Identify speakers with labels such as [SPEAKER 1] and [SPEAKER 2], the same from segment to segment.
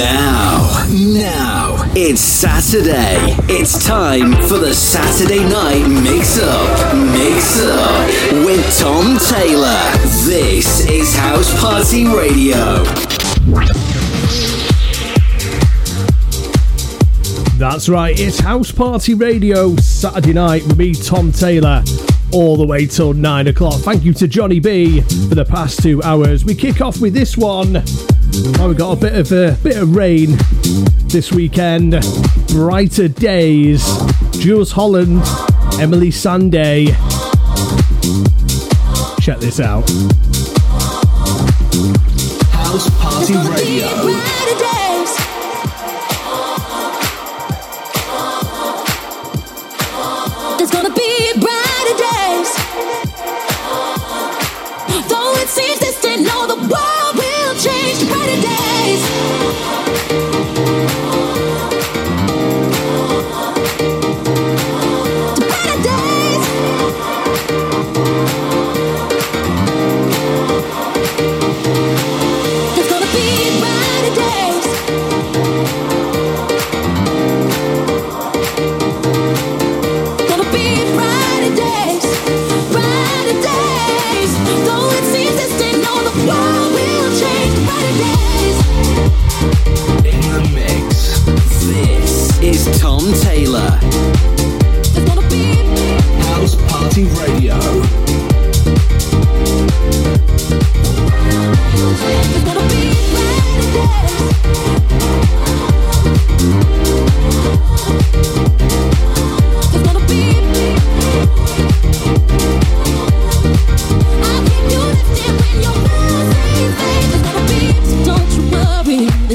[SPEAKER 1] Now, now, it's Saturday. It's time for the Saturday Night Mix Up. Mix Up with Tom Taylor. This is House Party Radio.
[SPEAKER 2] That's right, it's House Party Radio Saturday night with me, Tom Taylor, all the way till nine o'clock. Thank you to Johnny Bee for the past two hours. We kick off with this one. Oh, we got a bit of a bit of rain this weekend. Brighter days. Jools Holland, Emeli Sandé. Check this out.
[SPEAKER 1] House Party Radio.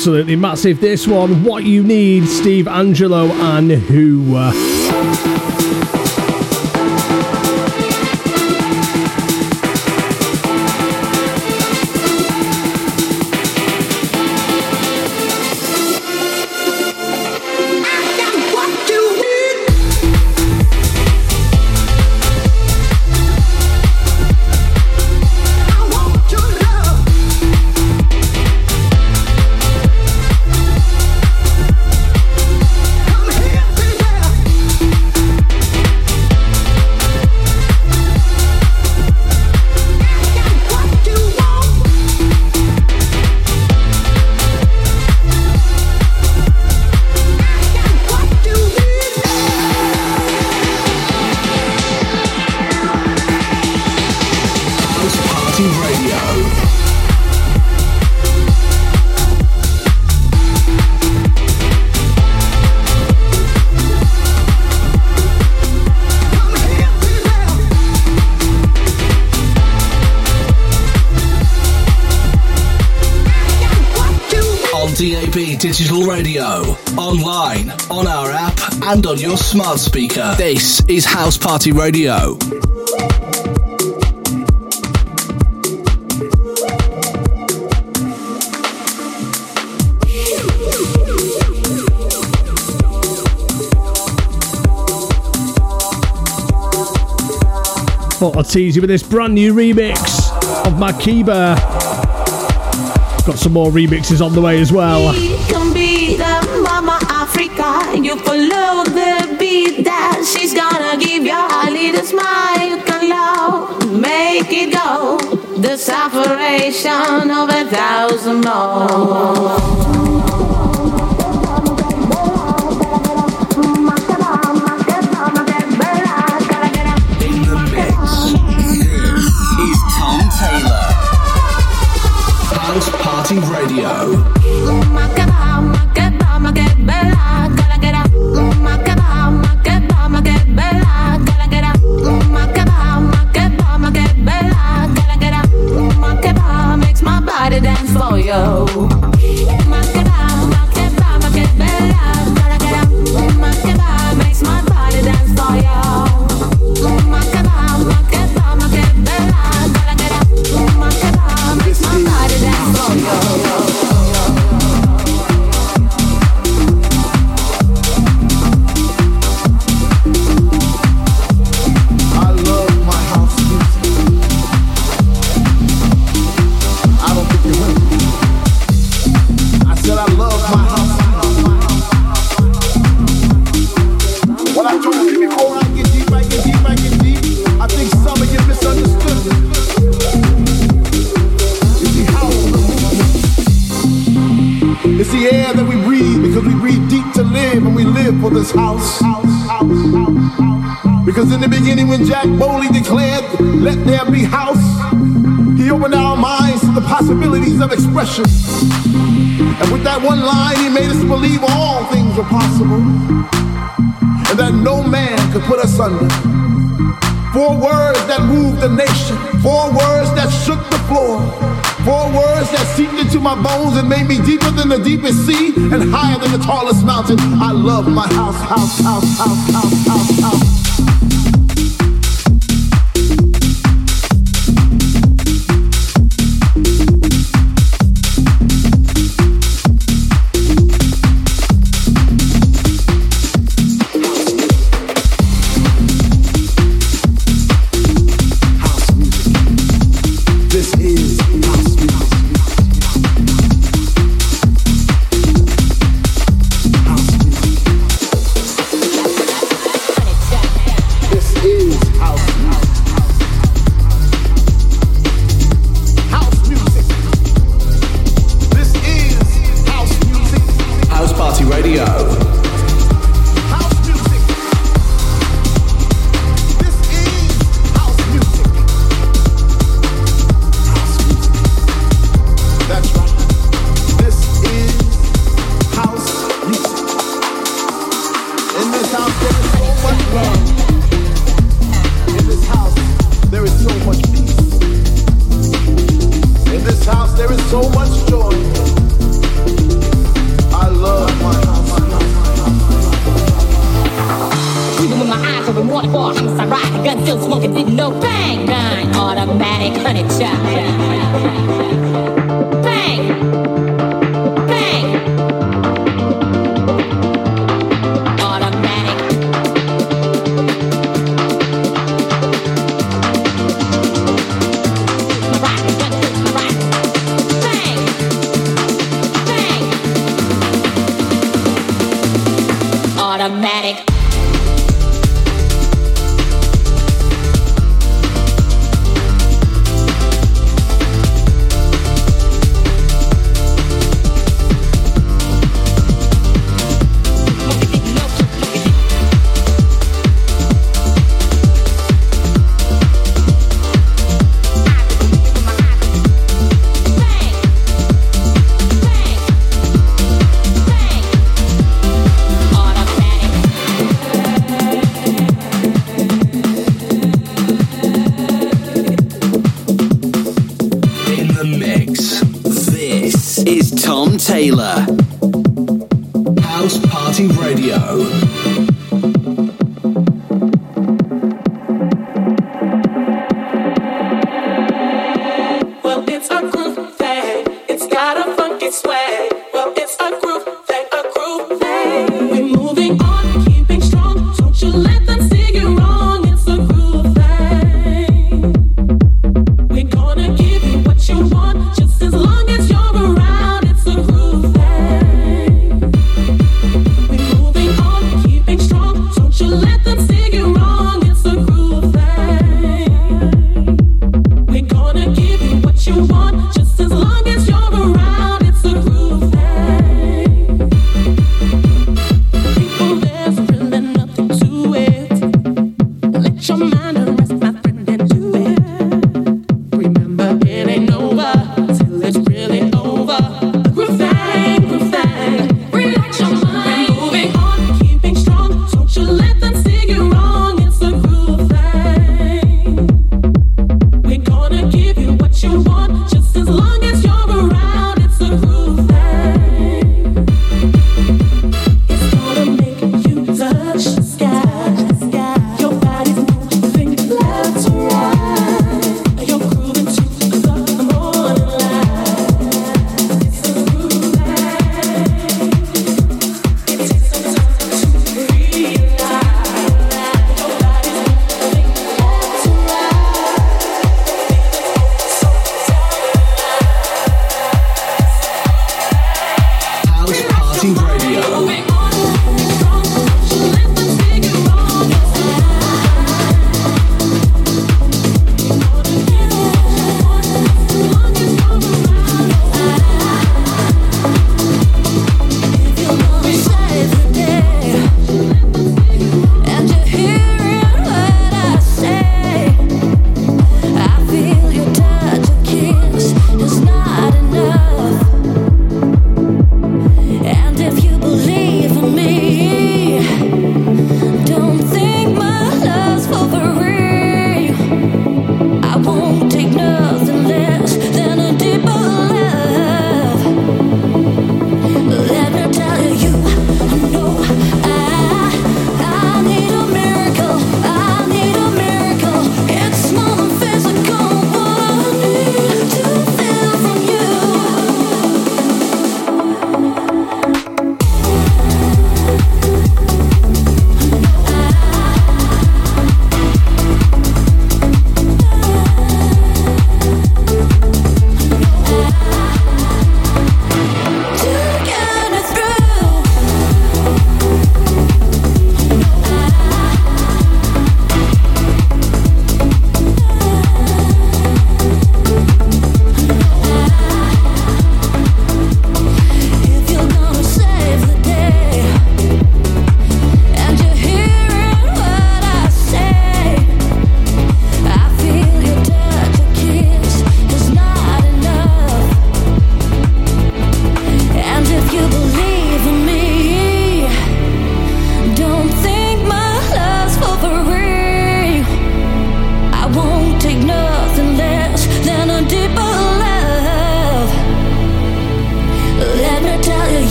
[SPEAKER 2] Absolutely massive. This one, What You Need, Steve Angello and Who.
[SPEAKER 3] And on your smart speaker. This is House Party Radio.
[SPEAKER 2] Thought I'd tease you with this brand new remix of Makeba. Got some more remixes on the way as well.
[SPEAKER 4] You follow the beat that she's gonna give you a little smile. You can love, make it go. The separation of a thousand more.
[SPEAKER 5] Of expression. And with that one line, he made us believe all things were possible and that no man could put us under. Four words that moved the nation, four words that shook the floor, four words that seeped into my bones and made me deeper than the deepest sea and higher than the tallest mountain. I love my house, house, house, house, house, house, house.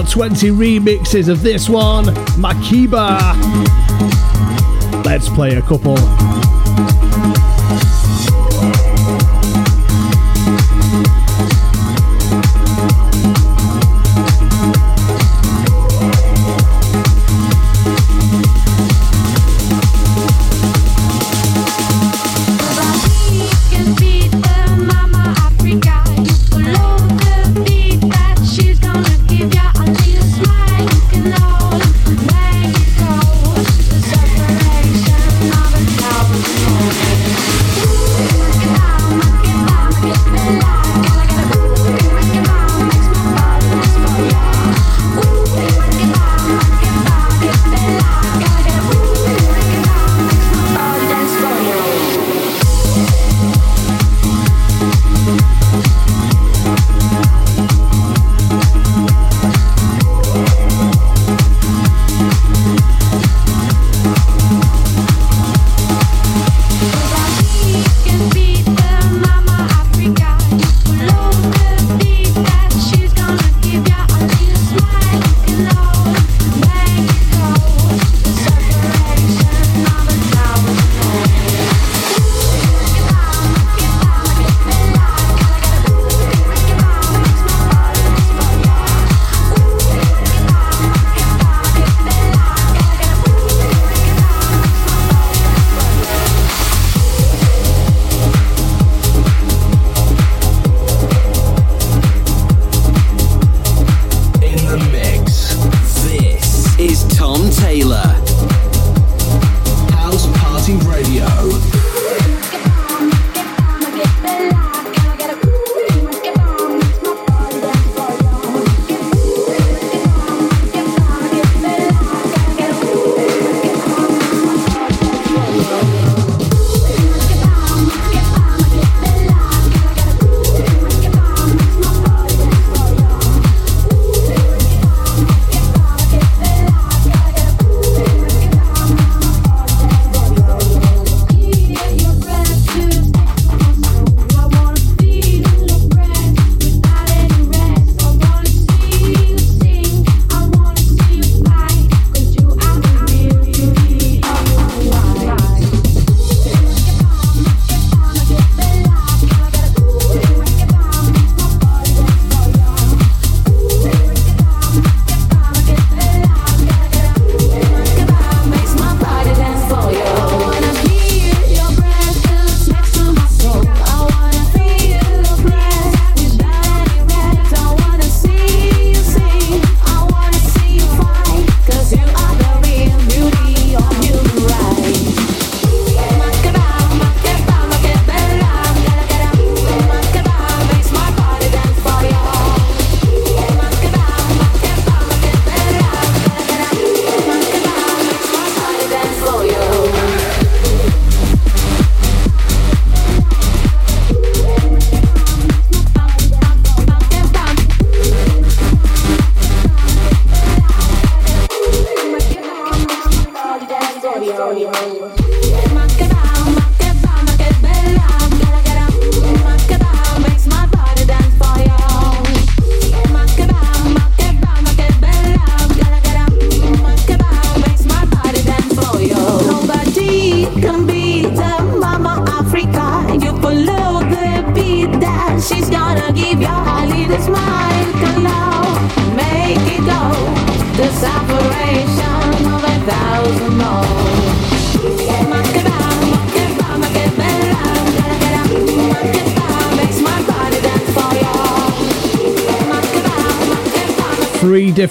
[SPEAKER 2] About
[SPEAKER 1] 20 remixes of this one, Makeba. Let's play a couple.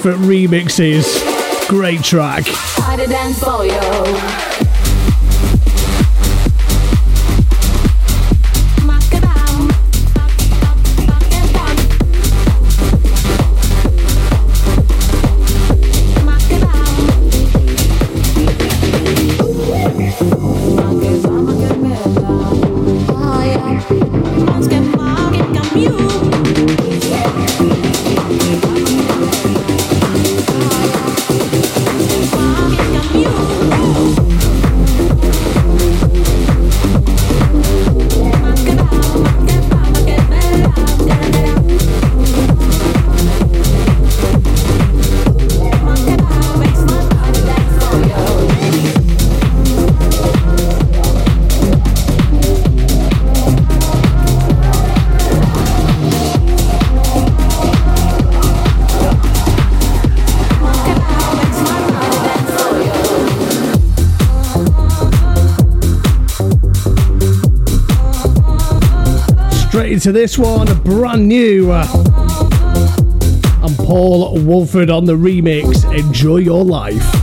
[SPEAKER 4] Different remixes. Great track. Into this one, brand new. And Paul Woolford on the remix. Enjoy your life.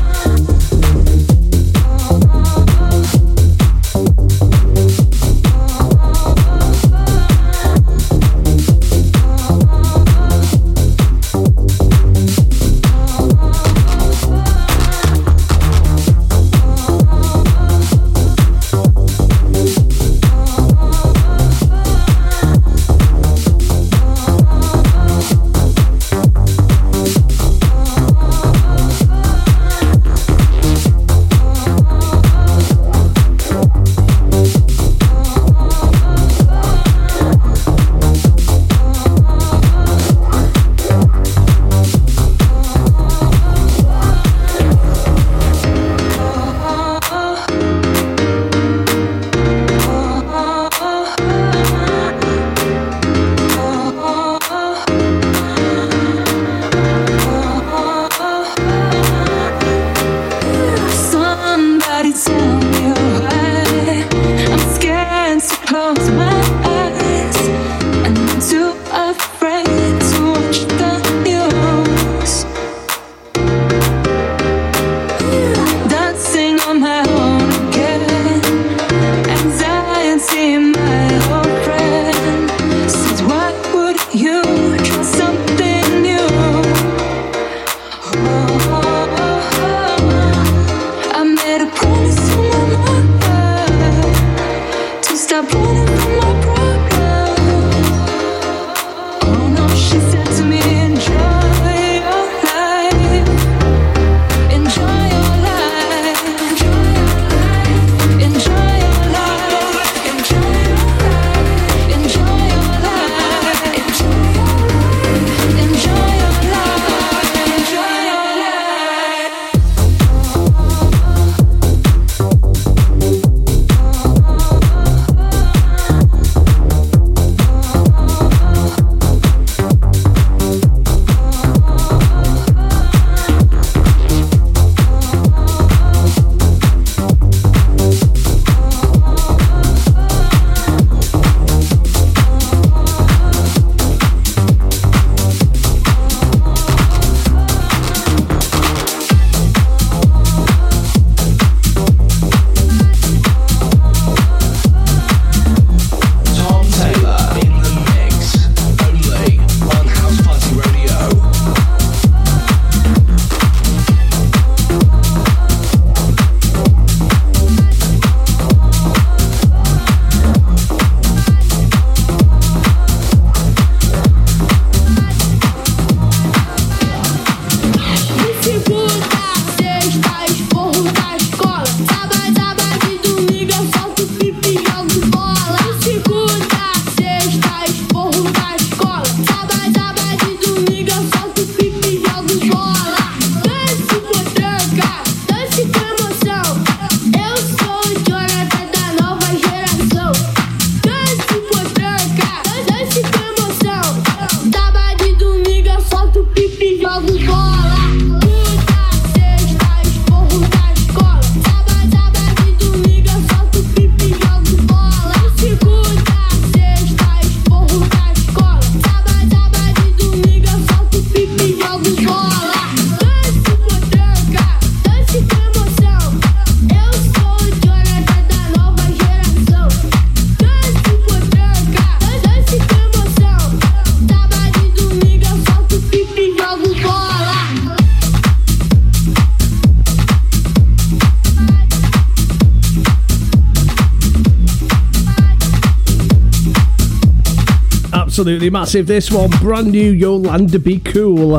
[SPEAKER 1] Absolutely massive. This one, brand new Yolanda Be Cool.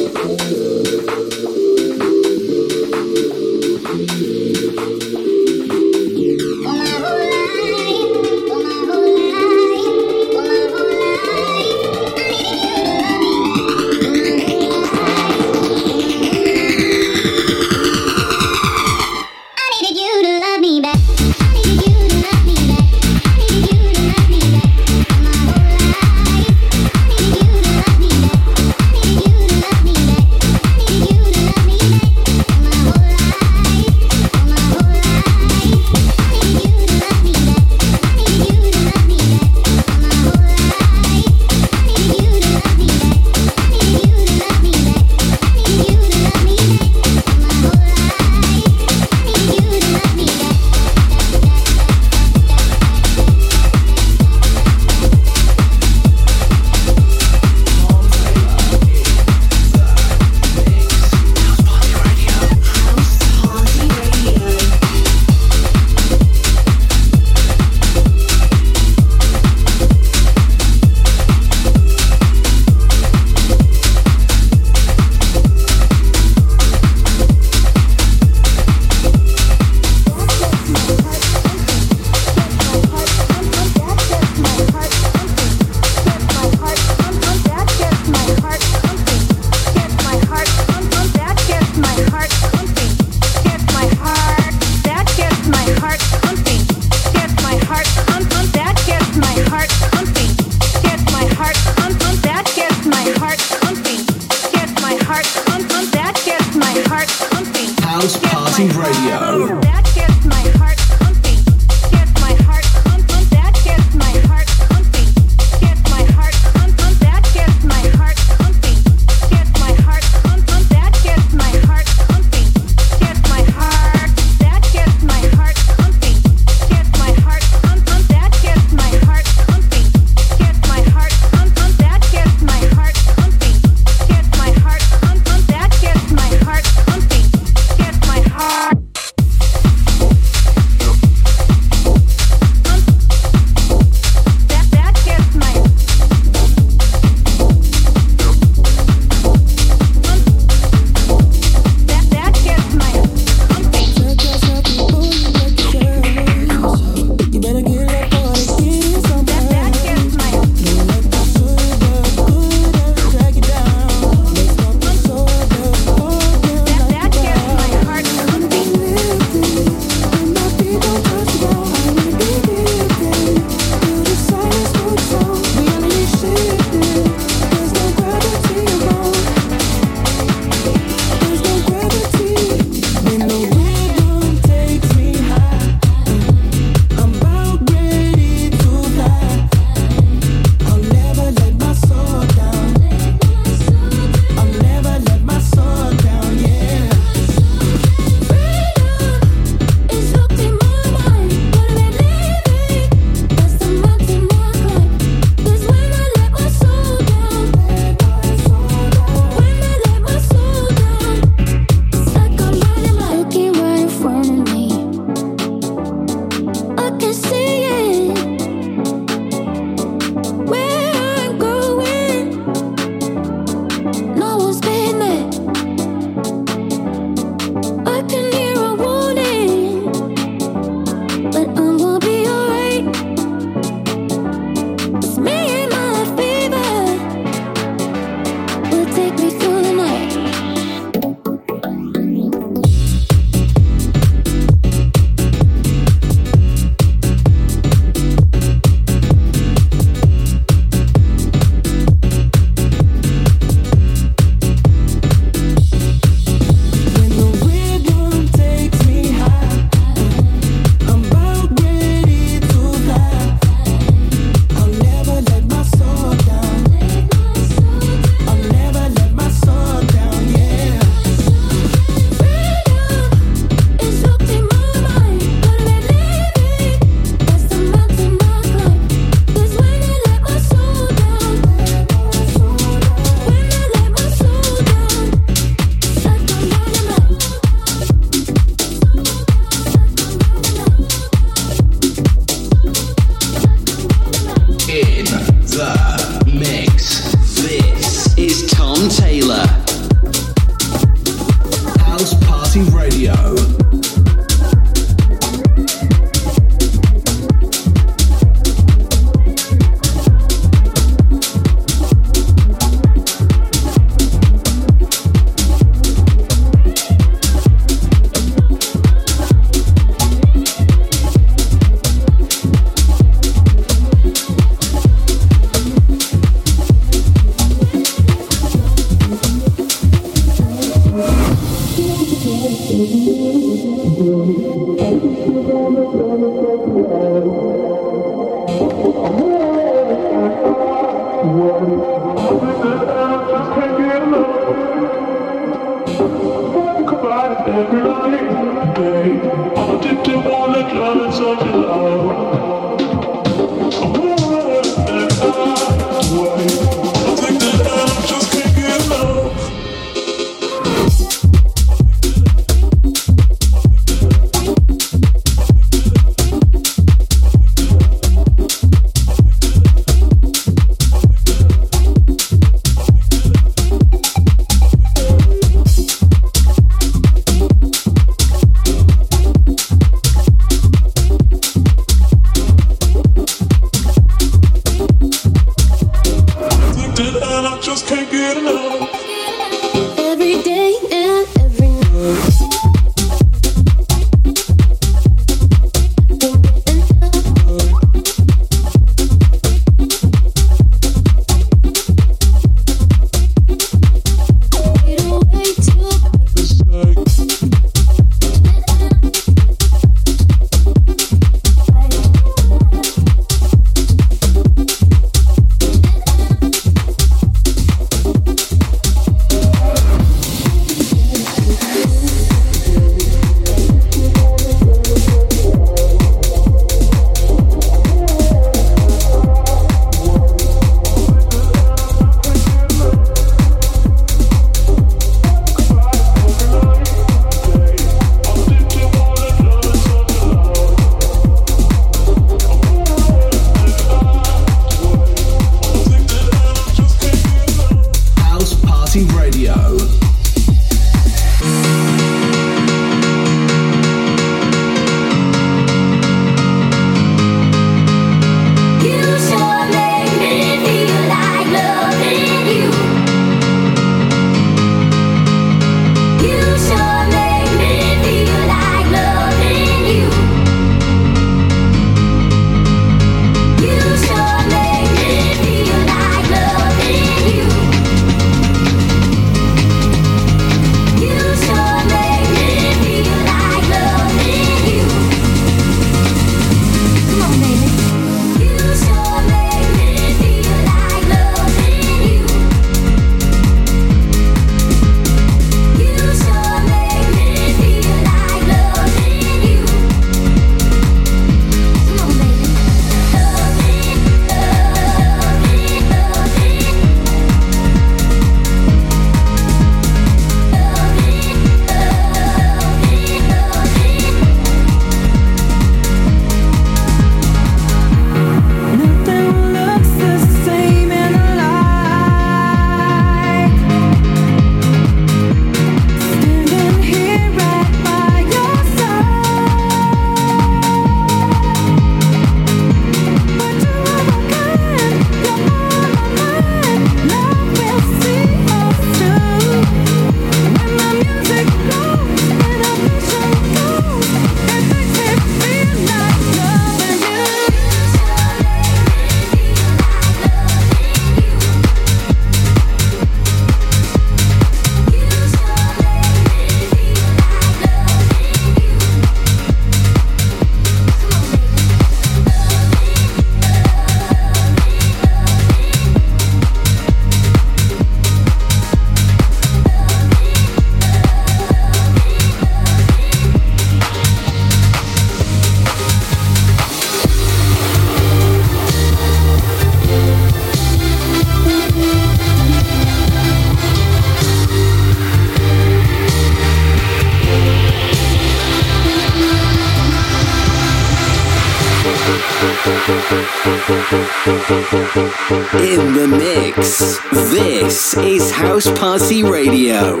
[SPEAKER 3] Party Radio.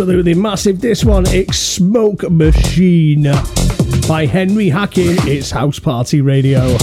[SPEAKER 2] Absolutely massive. This one, it's Smoke Machine by Henry Hacking. It's House Party Radio.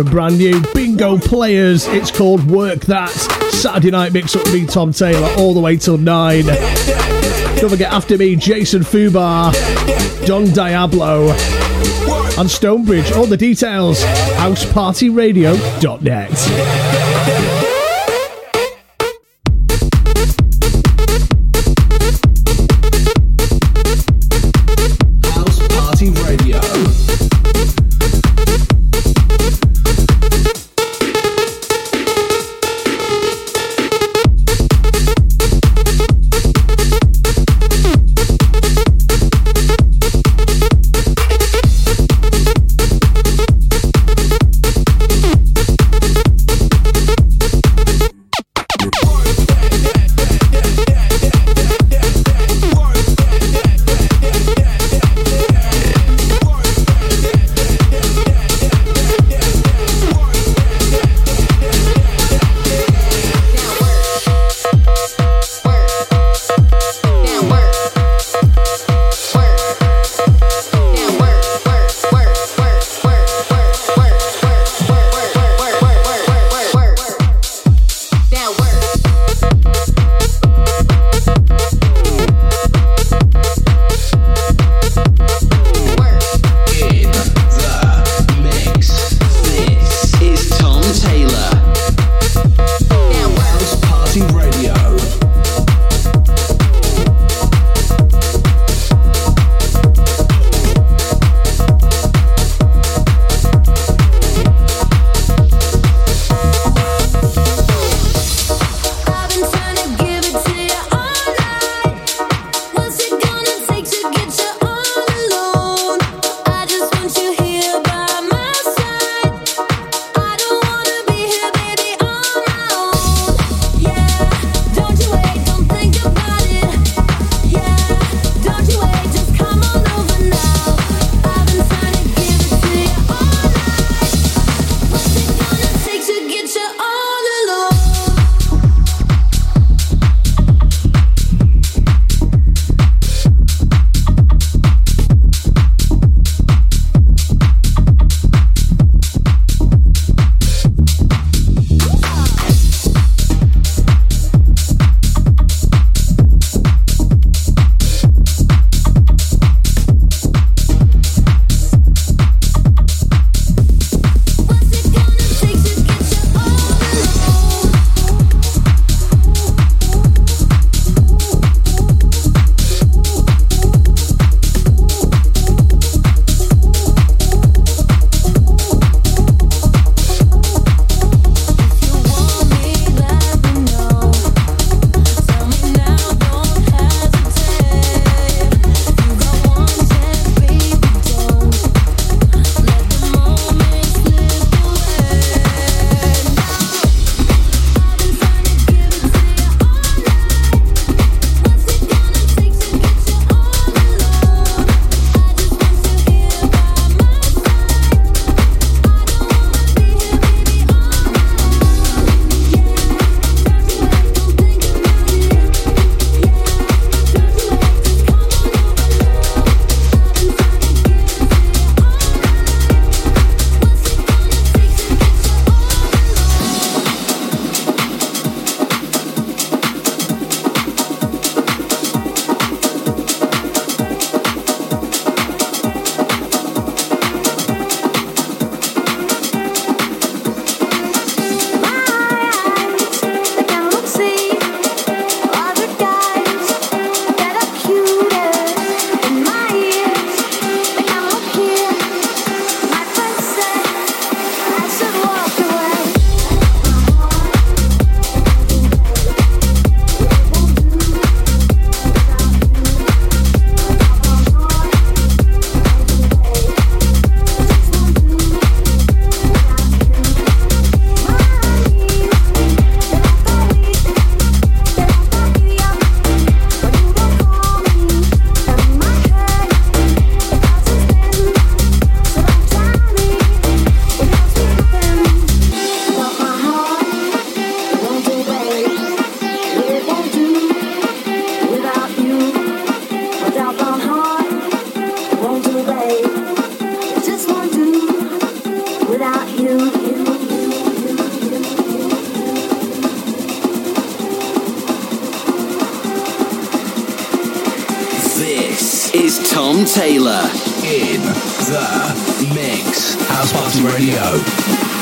[SPEAKER 2] And brand new bingo players. It's called Work That. Saturday night mix up me, Tom Taylor, all the way till 9. Don't forget after me, Jason Fubar, Don Diablo, and Stonebridge. All the details, housepartyradio.net.
[SPEAKER 3] Is Tom Taylor.
[SPEAKER 1] In the mix. House Party Radio.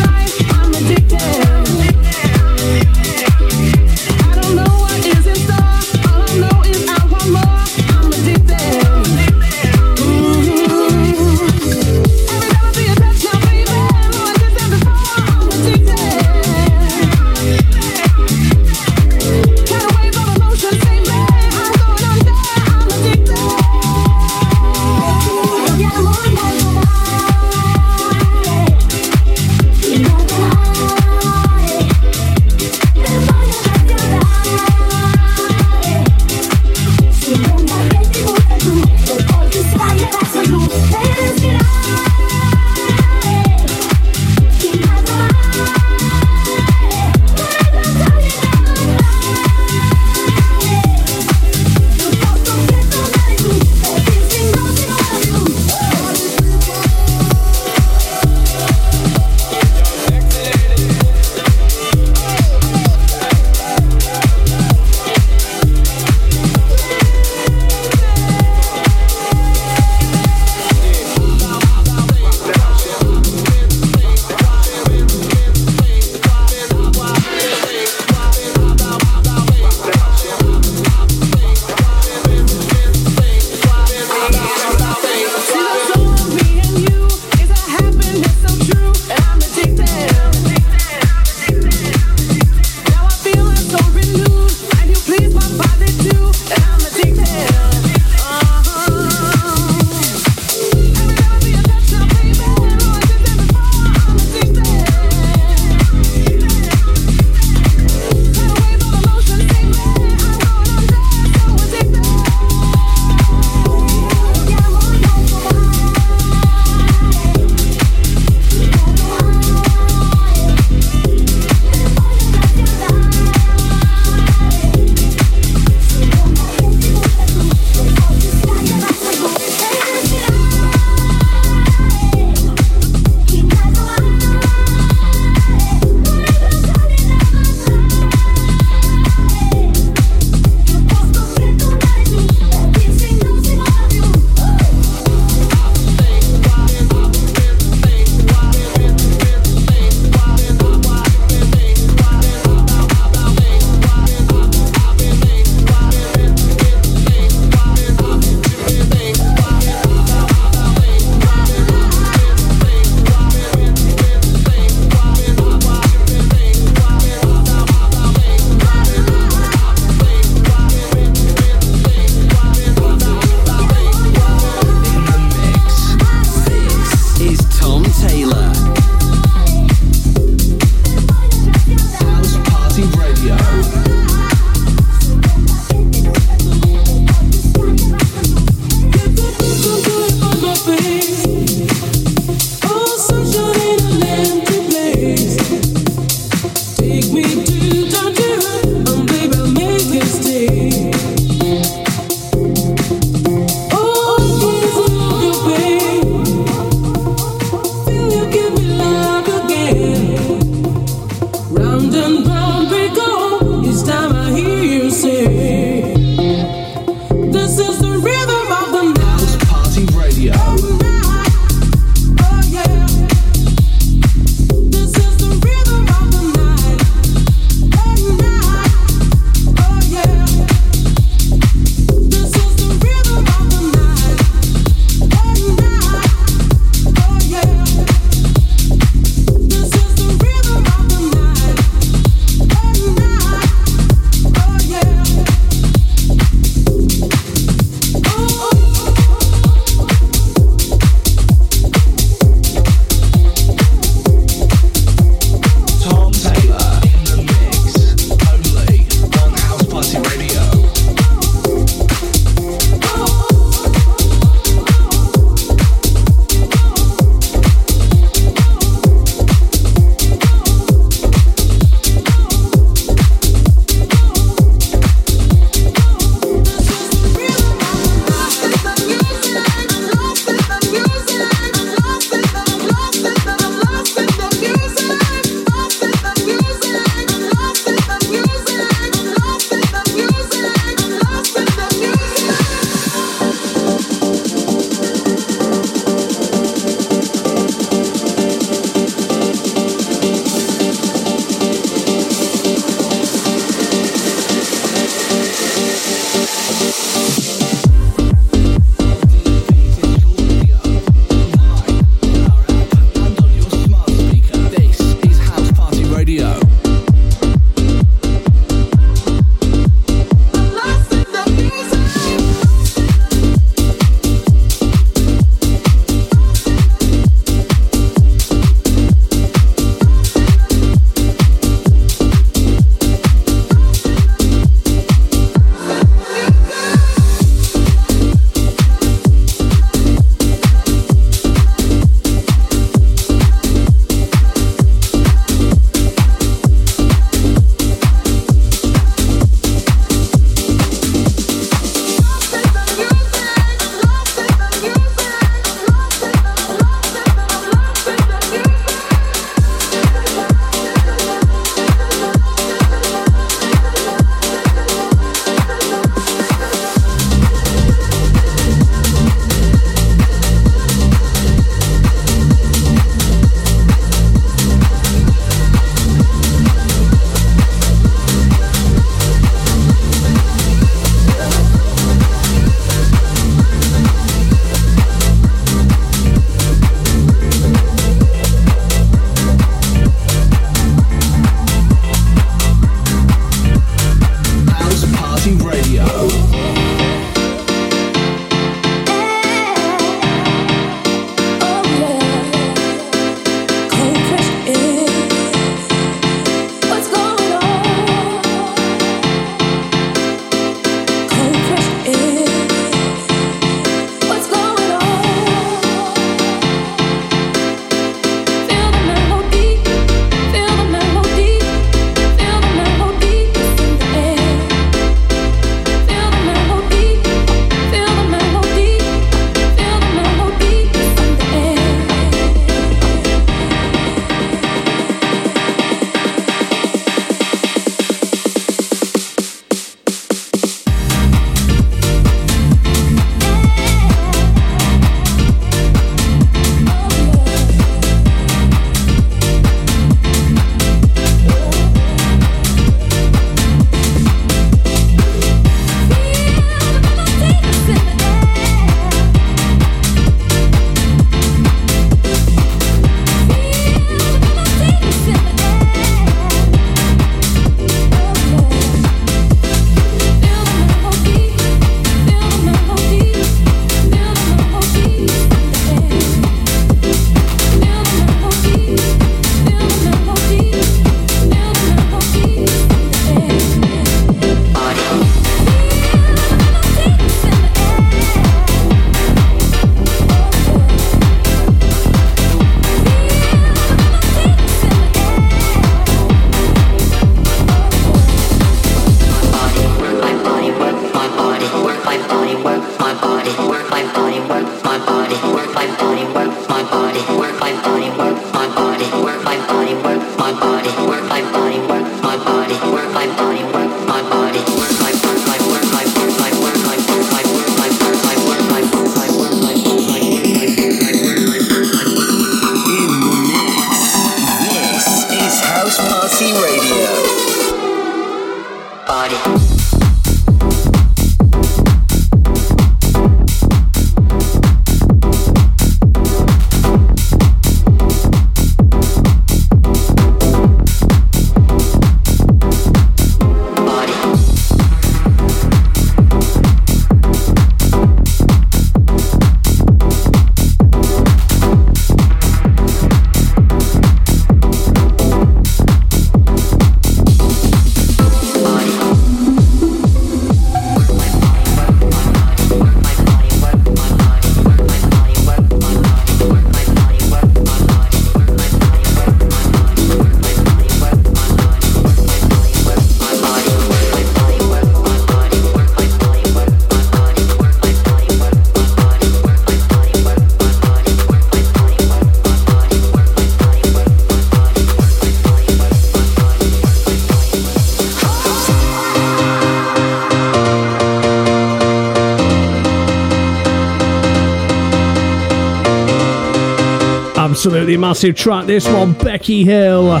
[SPEAKER 1] Massive track. This one, Becky Hill,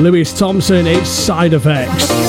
[SPEAKER 1] Lewis Thompson. It's side effects.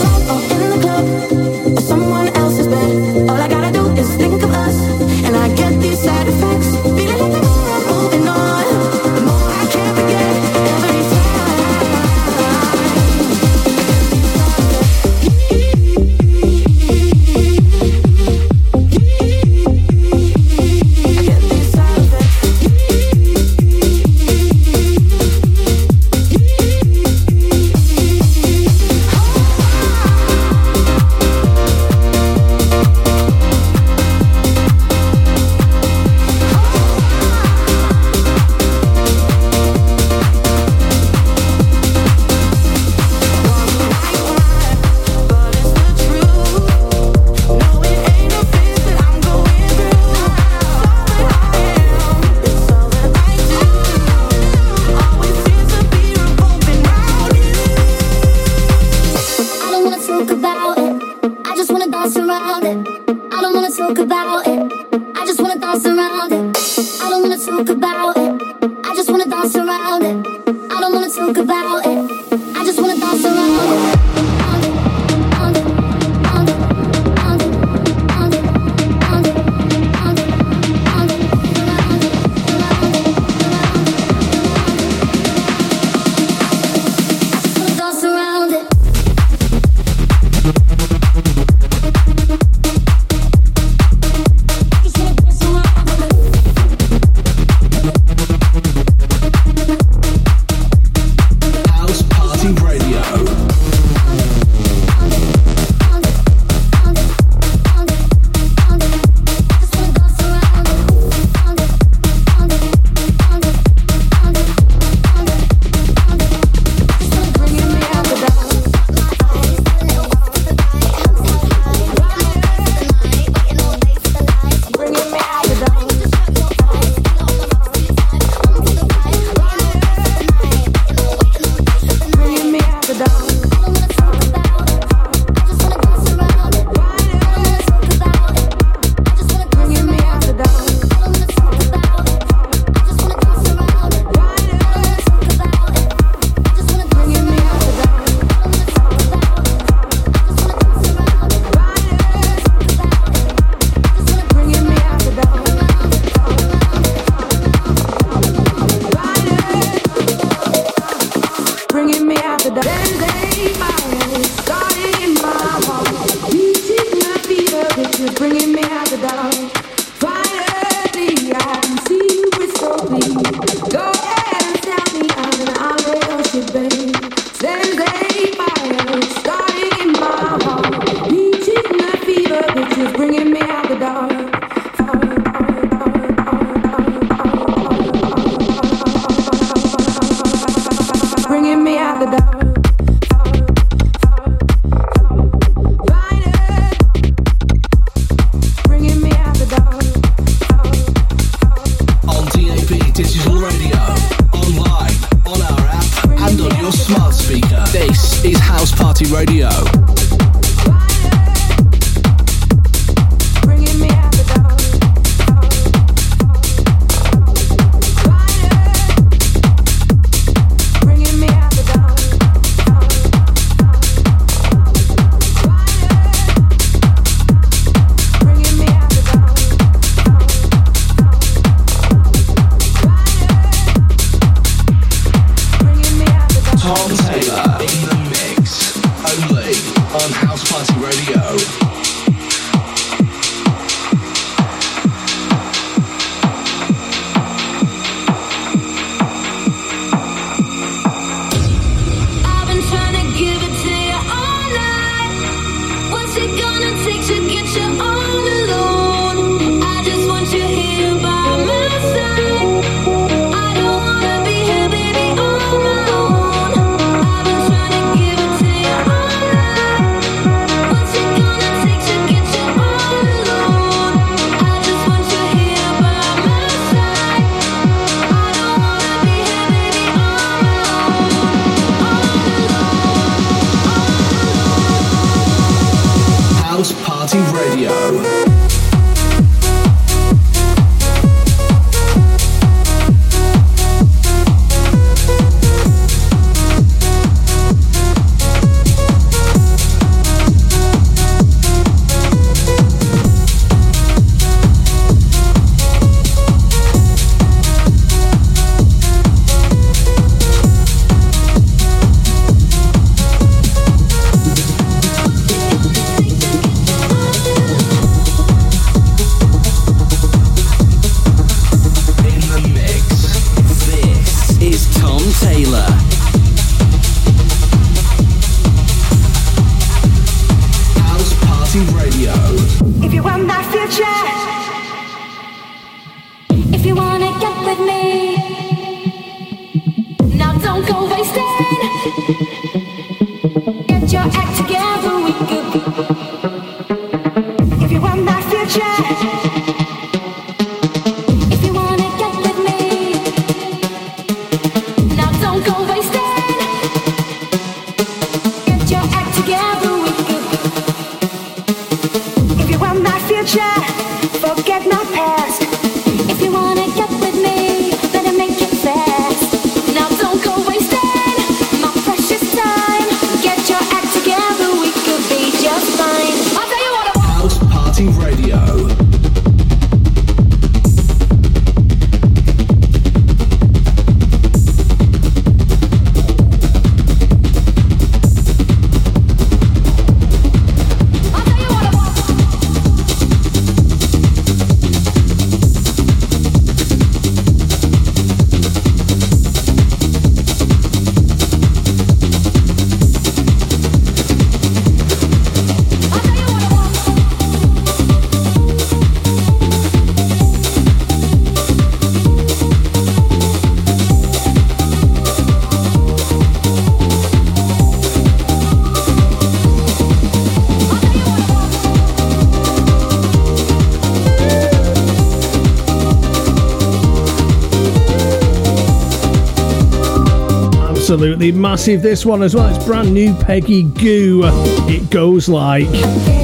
[SPEAKER 4] Massive this one as well. It's brand new Peggy Gou. It goes like.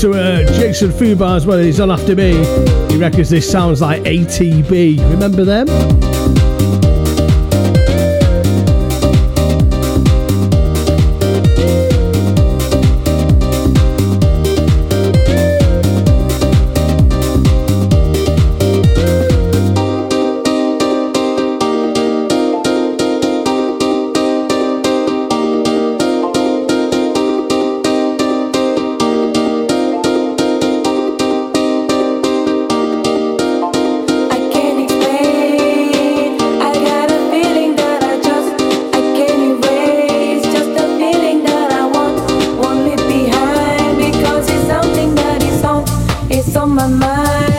[SPEAKER 4] To uh, Jason Fubar as well. He's on after me. He reckons this sounds like ATB. Remember them?
[SPEAKER 6] Radio.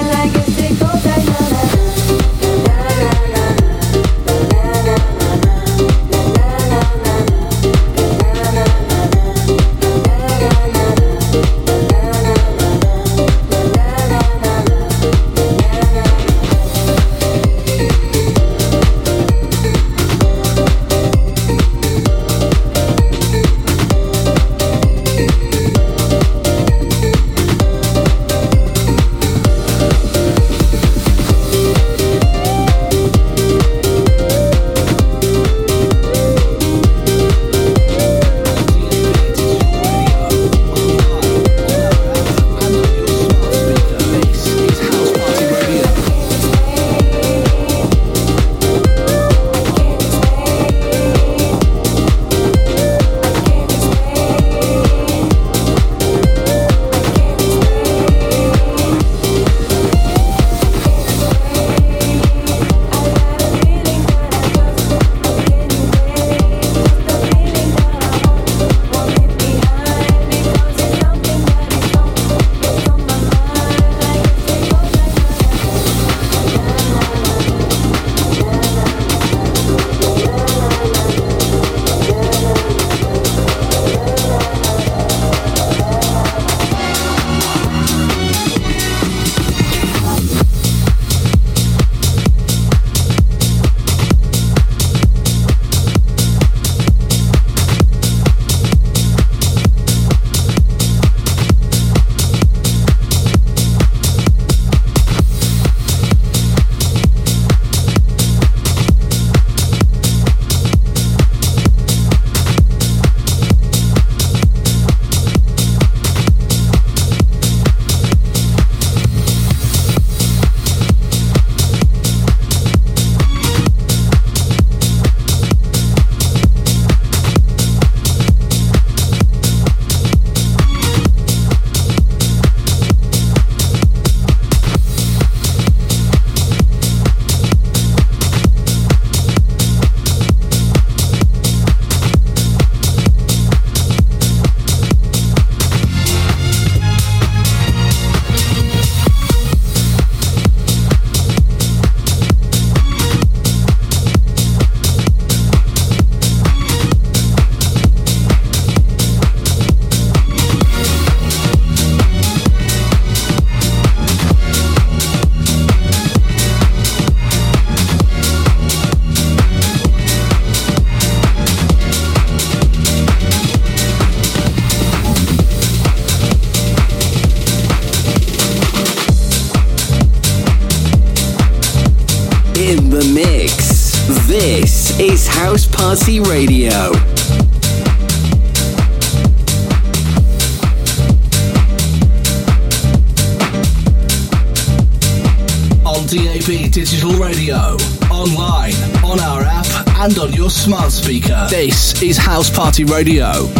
[SPEAKER 7] Radio.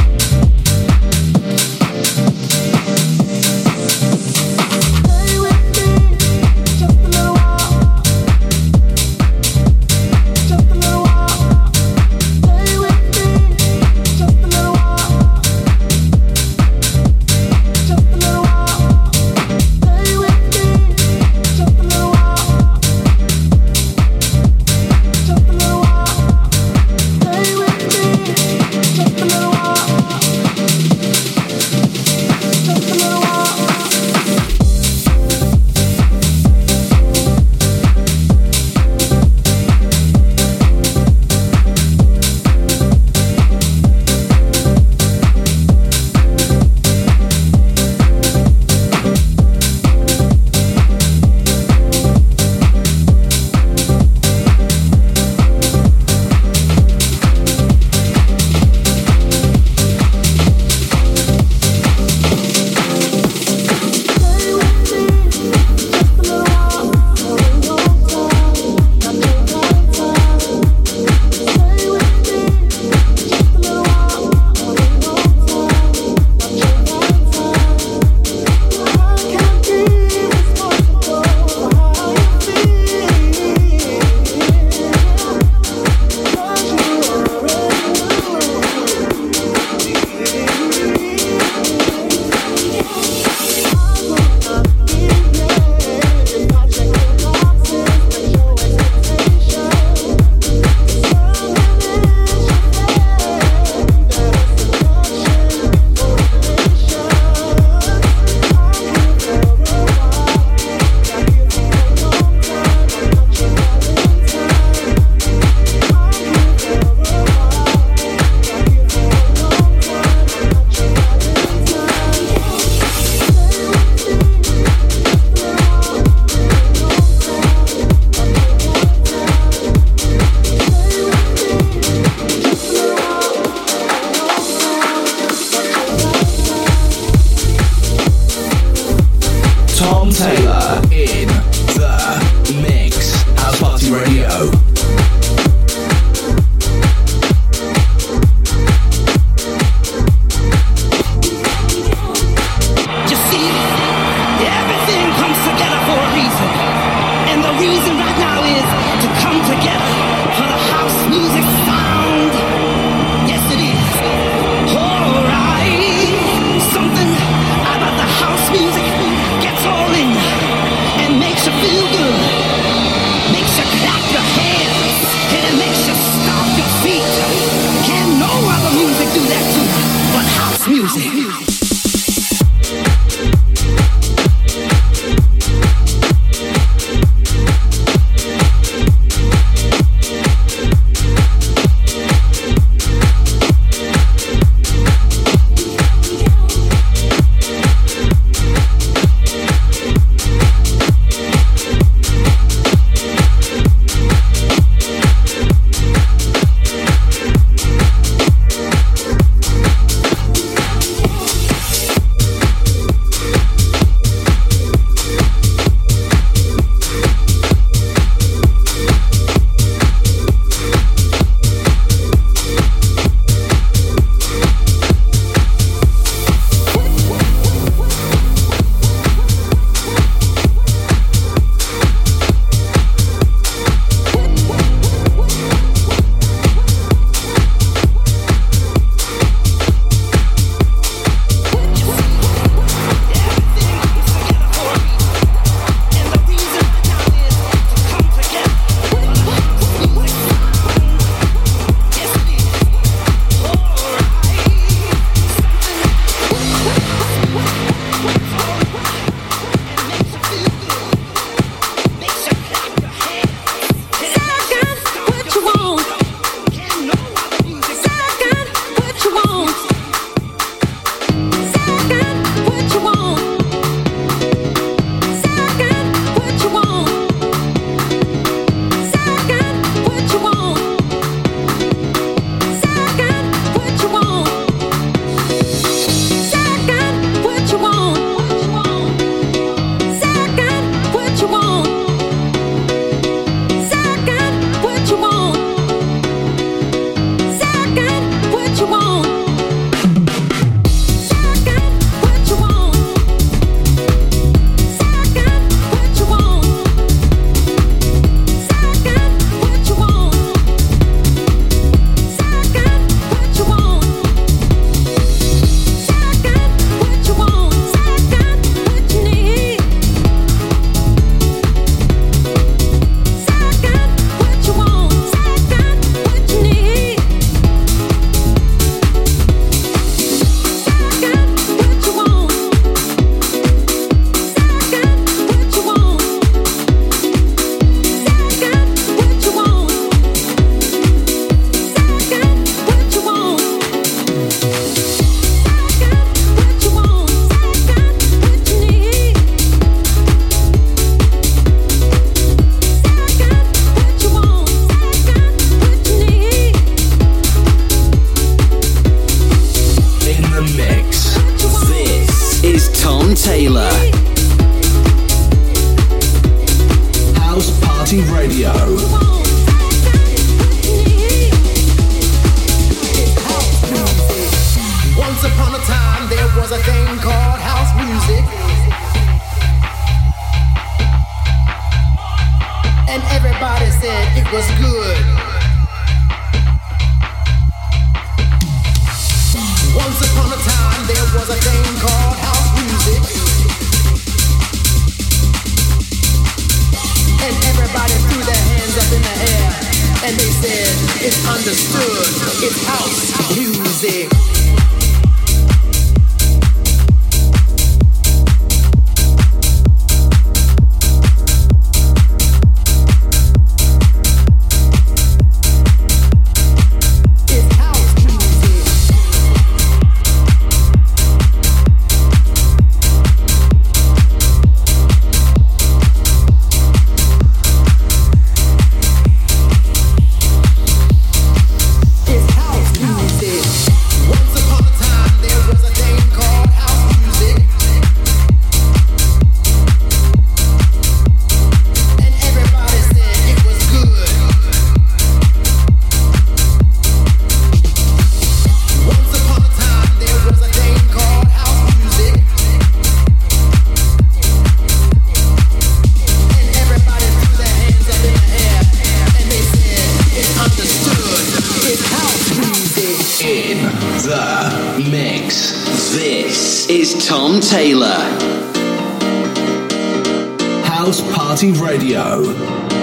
[SPEAKER 7] House Party Radio.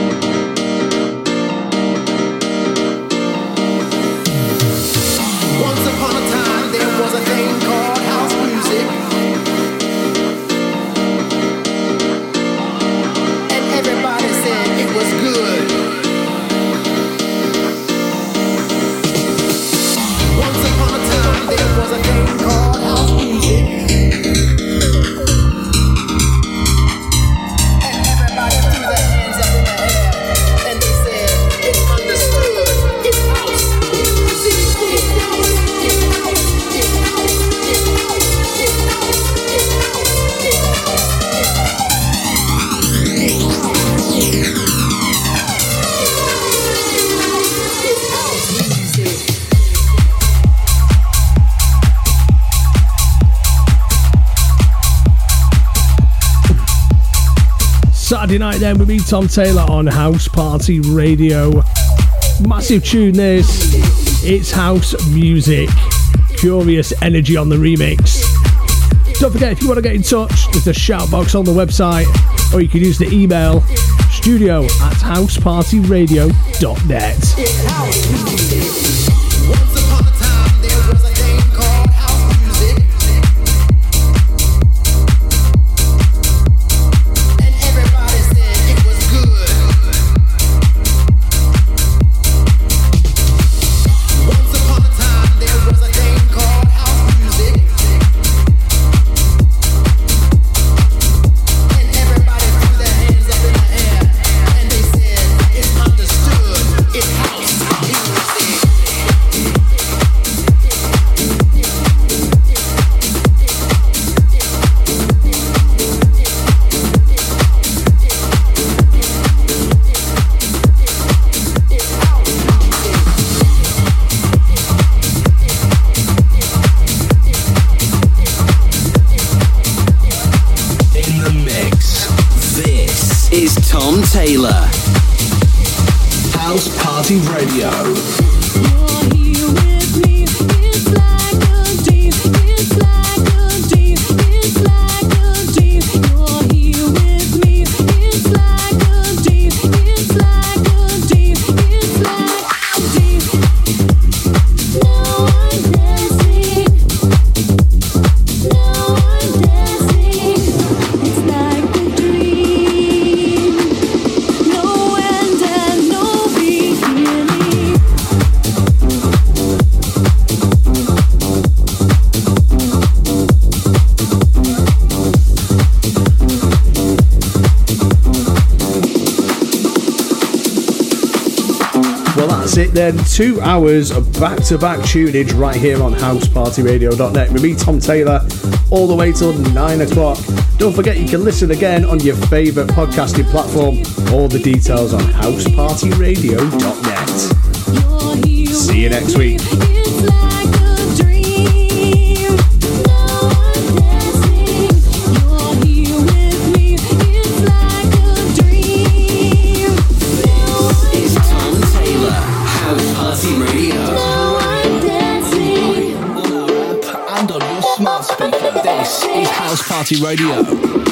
[SPEAKER 1] Saturday night then with me, Tom Taylor, on House Party Radio. Massive tune this. It's house music. Curious energy on the remix. Don't forget, if you want to get in touch, there's a shout box on the website, or you can use the email studio at housepartyradio.net. Two hours of back to back tunage right here on housepartyradio.net with me, Tom Taylor, all the way till nine o'clock. Don't forget you can listen again on your favourite podcasting platform. All the details on housepartyradio.net. See you next week.
[SPEAKER 6] House Party Radio.